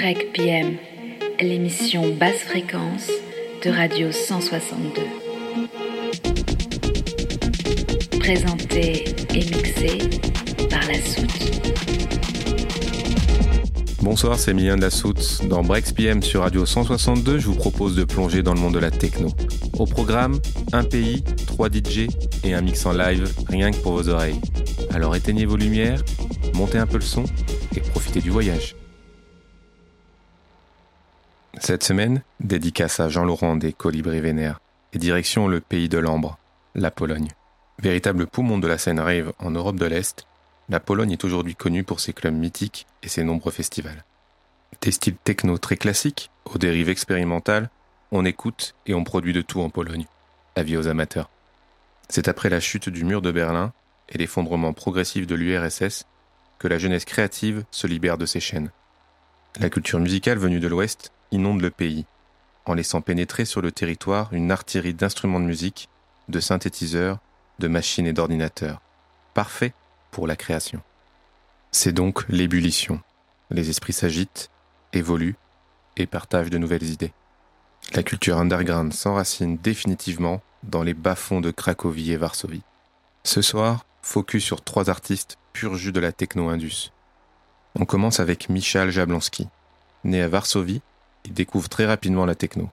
Break PM, l'émission basse fréquence de Radio 162. Présentée et mixée par la Soute. Bonsoir, c'est Emilien de la Soute. Dans Breaks PM sur Radio 162, je vous propose de plonger dans le monde de la techno. Au programme, un pays, trois DJ et un mix en live, rien que pour vos oreilles. Alors éteignez vos lumières, montez un peu le son et profitez du voyage. Cette semaine, dédicace à Jean-Laurent des Colibris Vénères et direction le pays de l'ambre, la Pologne. Véritable poumon de la scène rave en Europe de l'Est, la Pologne est aujourd'hui connue pour ses clubs mythiques et ses nombreux festivals. Des styles techno très classiques, aux dérives expérimentales, on écoute et on produit de tout en Pologne. Avis aux amateurs. C'est après la chute du mur de Berlin et l'effondrement progressif de l'URSS que la jeunesse créative se libère de ses chaînes. La culture musicale venue de l'Ouest inonde le pays, en laissant pénétrer sur le territoire une artillerie d'instruments de musique, de synthétiseurs, de machines et d'ordinateurs. Parfait pour la création. C'est donc l'ébullition. Les esprits s'agitent, évoluent et partagent de nouvelles idées. La culture underground s'enracine définitivement dans les bas-fonds de Cracovie et Varsovie. Ce soir, focus sur trois artistes pur jus de la techno-indus. On commence avec Michal Jablonski. Né à Varsovie, il découvre très rapidement la techno.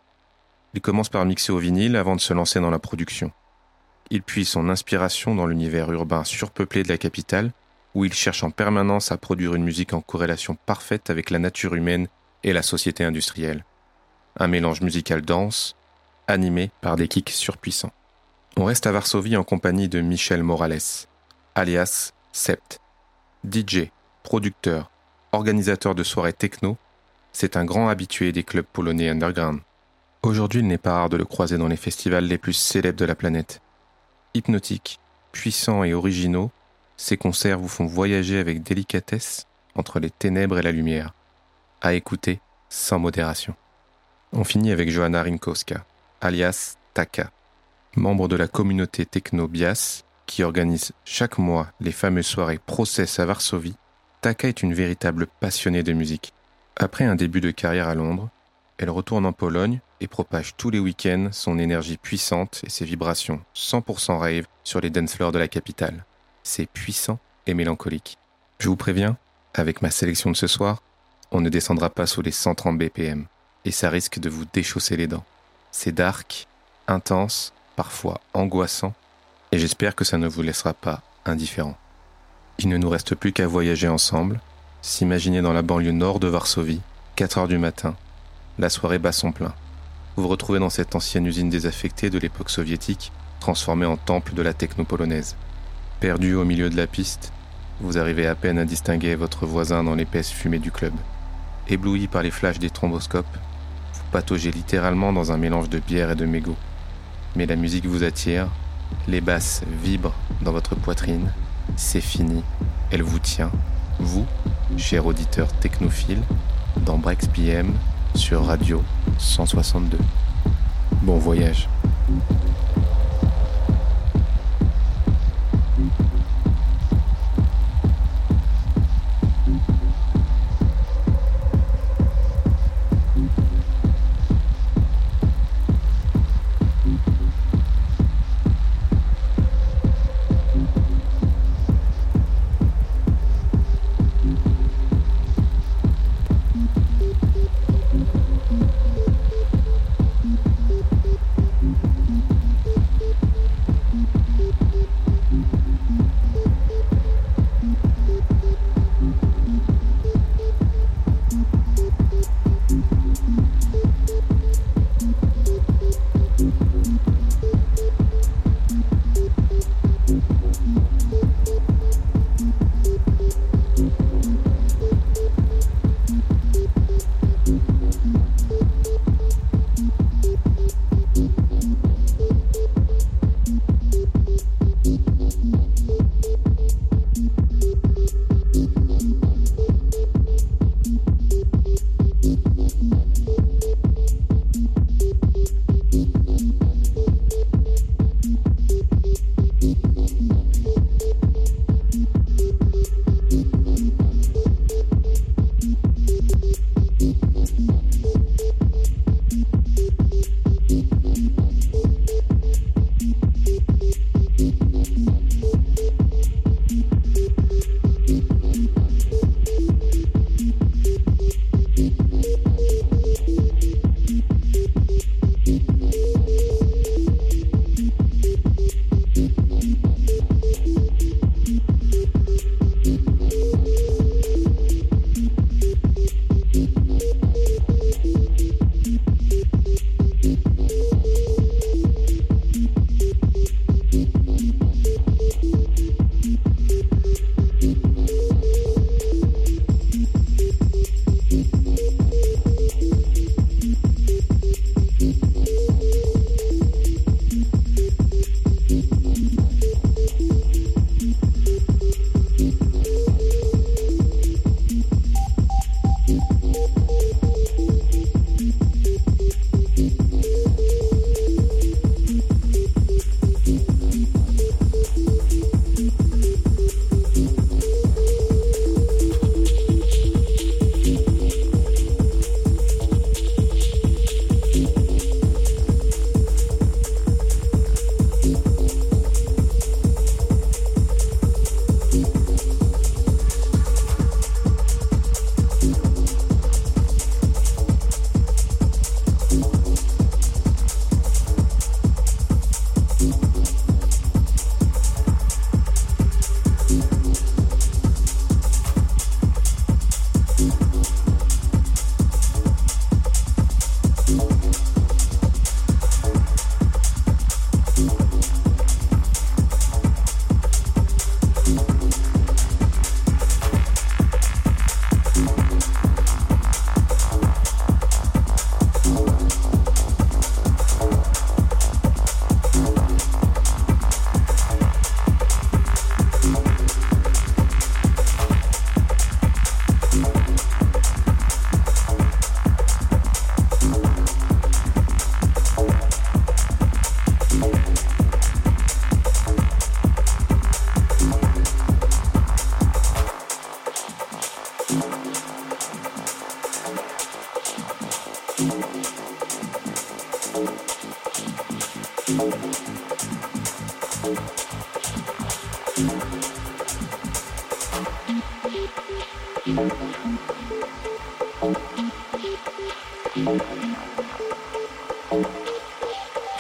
Il commence par mixer au vinyle avant de se lancer dans la production. Il puise son inspiration dans l'univers urbain surpeuplé de la capitale, où il cherche en permanence à produire une musique en corrélation parfaite avec la nature humaine et la société industrielle. Un mélange musical dense, animé par des kicks surpuissants. On reste à Varsovie en compagnie de Michel Morales, alias Sept. DJ, producteur, organisateur de soirées techno, c'est un grand habitué des clubs polonais underground. Aujourd'hui, il n'est pas rare de le croiser dans les festivals les plus célèbres de la planète hypnotiques, puissants et originaux, ces concerts vous font voyager avec délicatesse entre les ténèbres et la lumière, à écouter sans modération. On finit avec Johanna Rinkowska, alias Taka, membre de la communauté techno Bias, qui organise chaque mois les fameuses soirées Process à Varsovie. Taka est une véritable passionnée de musique. Après un début de carrière à Londres, elle retourne en Pologne et propage tous les week-ends son énergie puissante et ses vibrations 100% rave sur les dance de la capitale. C'est puissant et mélancolique. Je vous préviens, avec ma sélection de ce soir, on ne descendra pas sous les 130 BPM et ça risque de vous déchausser les dents. C'est dark, intense, parfois angoissant et j'espère que ça ne vous laissera pas indifférent. Il ne nous reste plus qu'à voyager ensemble, s'imaginer dans la banlieue nord de Varsovie, 4 heures du matin, la soirée bat son plein. Vous vous retrouvez dans cette ancienne usine désaffectée de l'époque soviétique, transformée en temple de la techno polonaise. Perdu au milieu de la piste, vous arrivez à peine à distinguer votre voisin dans l'épaisse fumée du club. Ébloui par les flashs des thromboscopes, vous pataugez littéralement dans un mélange de bière et de mégots. Mais la musique vous attire, les basses vibrent dans votre poitrine, c'est fini, elle vous tient, vous, cher auditeur technophile, dans Brex PM, sur Radio 162. Bon voyage.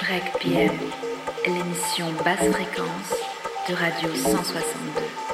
REC PM, l'émission basse fréquence de Radio 162.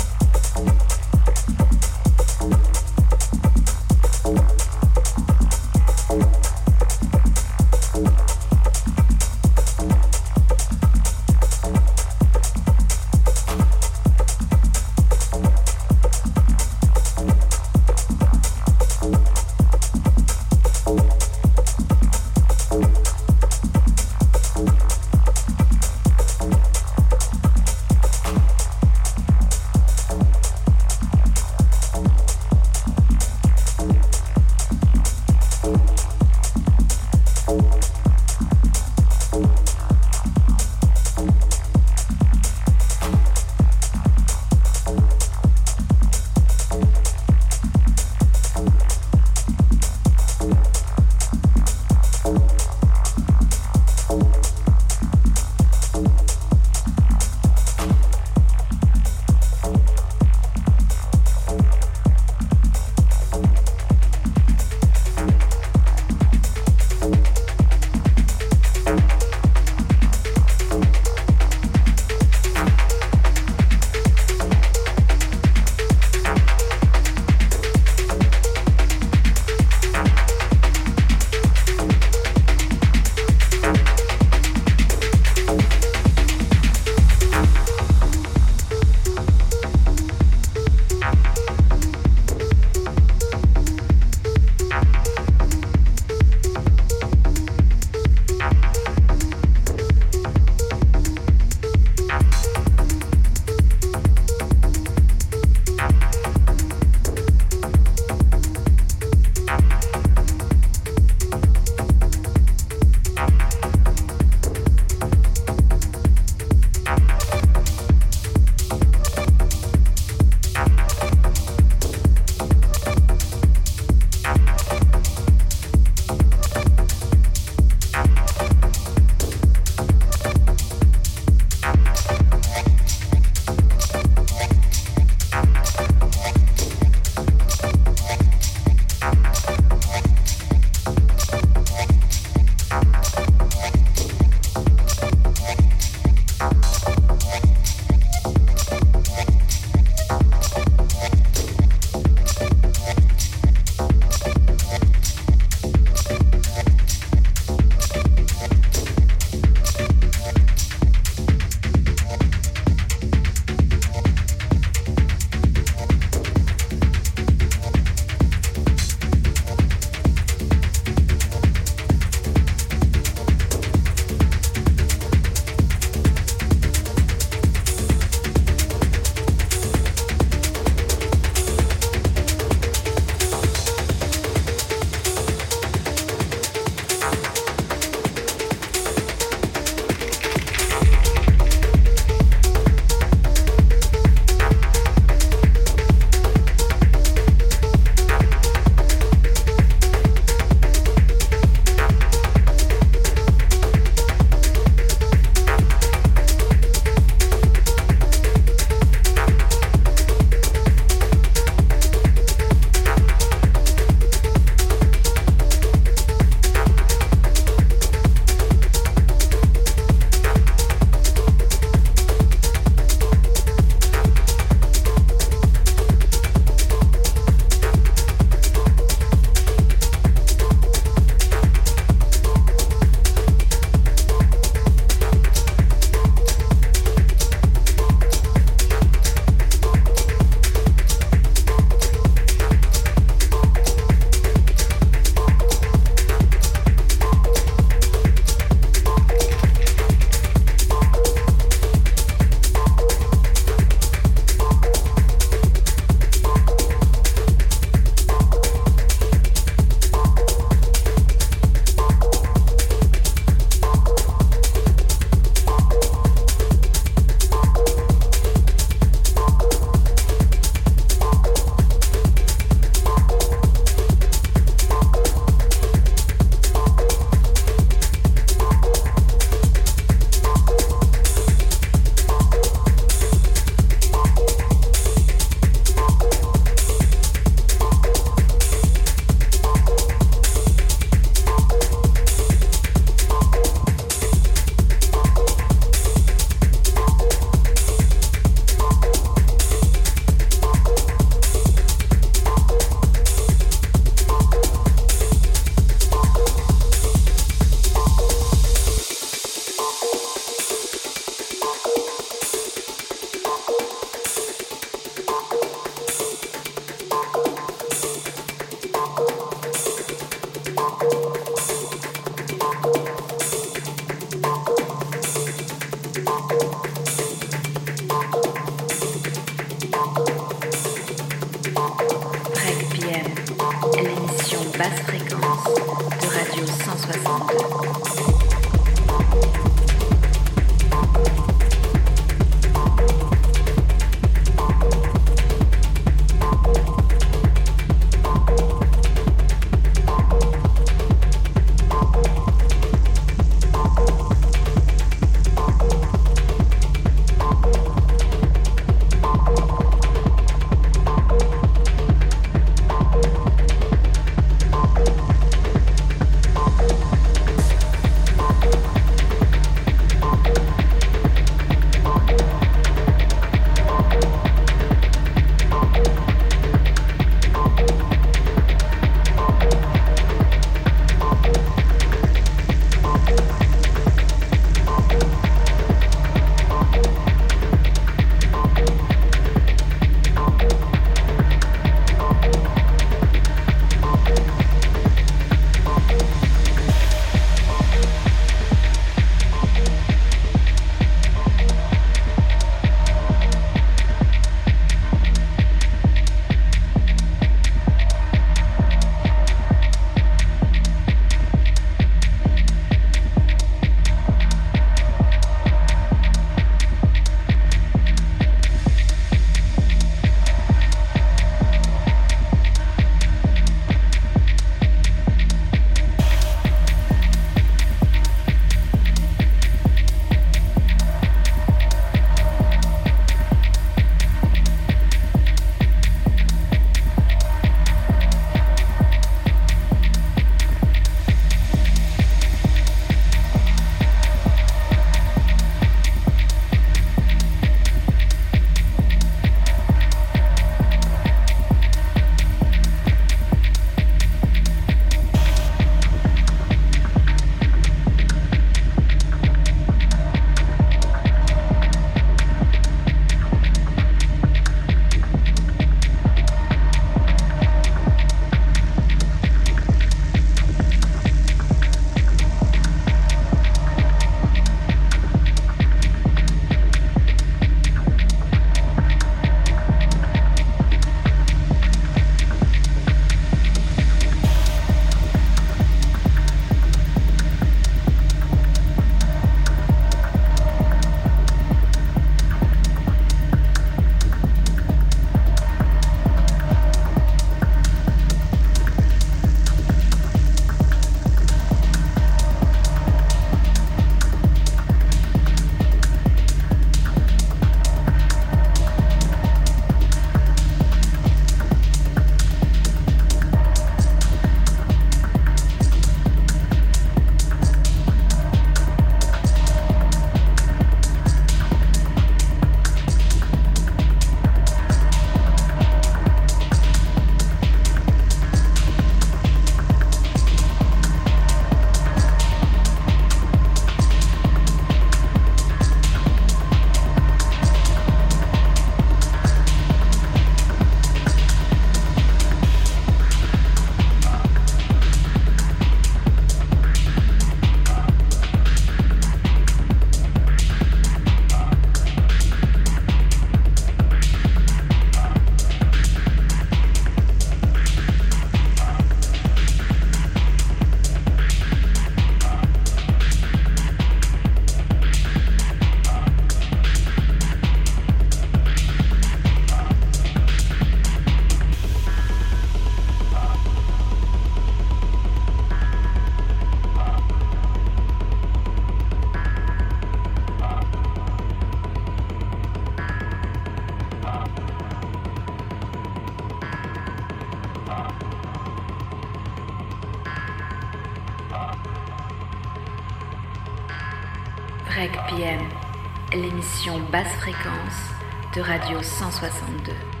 Basse fréquence de Radio 162.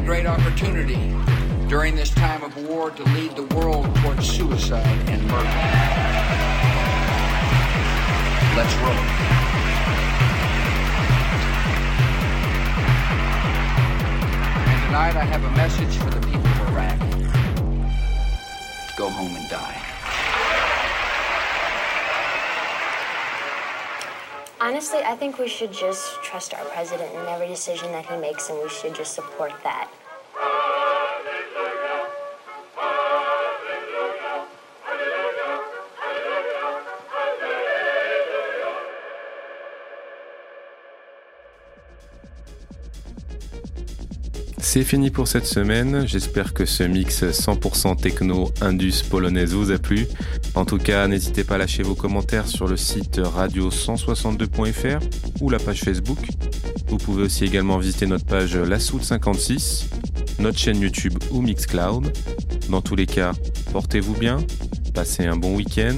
A great opportunity during this time of war to lead the world towards suicide and murder. Let's roll. And tonight I have a message for the people of Iraq. Go home and die. Honestly, I think we should just trust our president in every decision that he makes, and we should just support that. C'est fini pour cette semaine. J'espère que ce mix 100% techno indus polonaise vous a plu. En tout cas, n'hésitez pas à lâcher vos commentaires sur le site radio162.fr ou la page Facebook. Vous pouvez aussi également visiter notre page La Soute 56, notre chaîne YouTube ou Mixcloud. Dans tous les cas, portez-vous bien, passez un bon week-end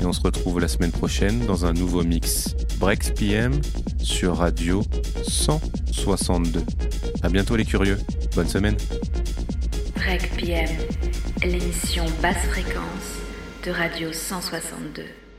et on se retrouve la semaine prochaine dans un nouveau mix Breaks PM sur Radio 162. À bientôt les curieux. Bonne semaine. Break PM, l'émission basse fréquence de Radio 162.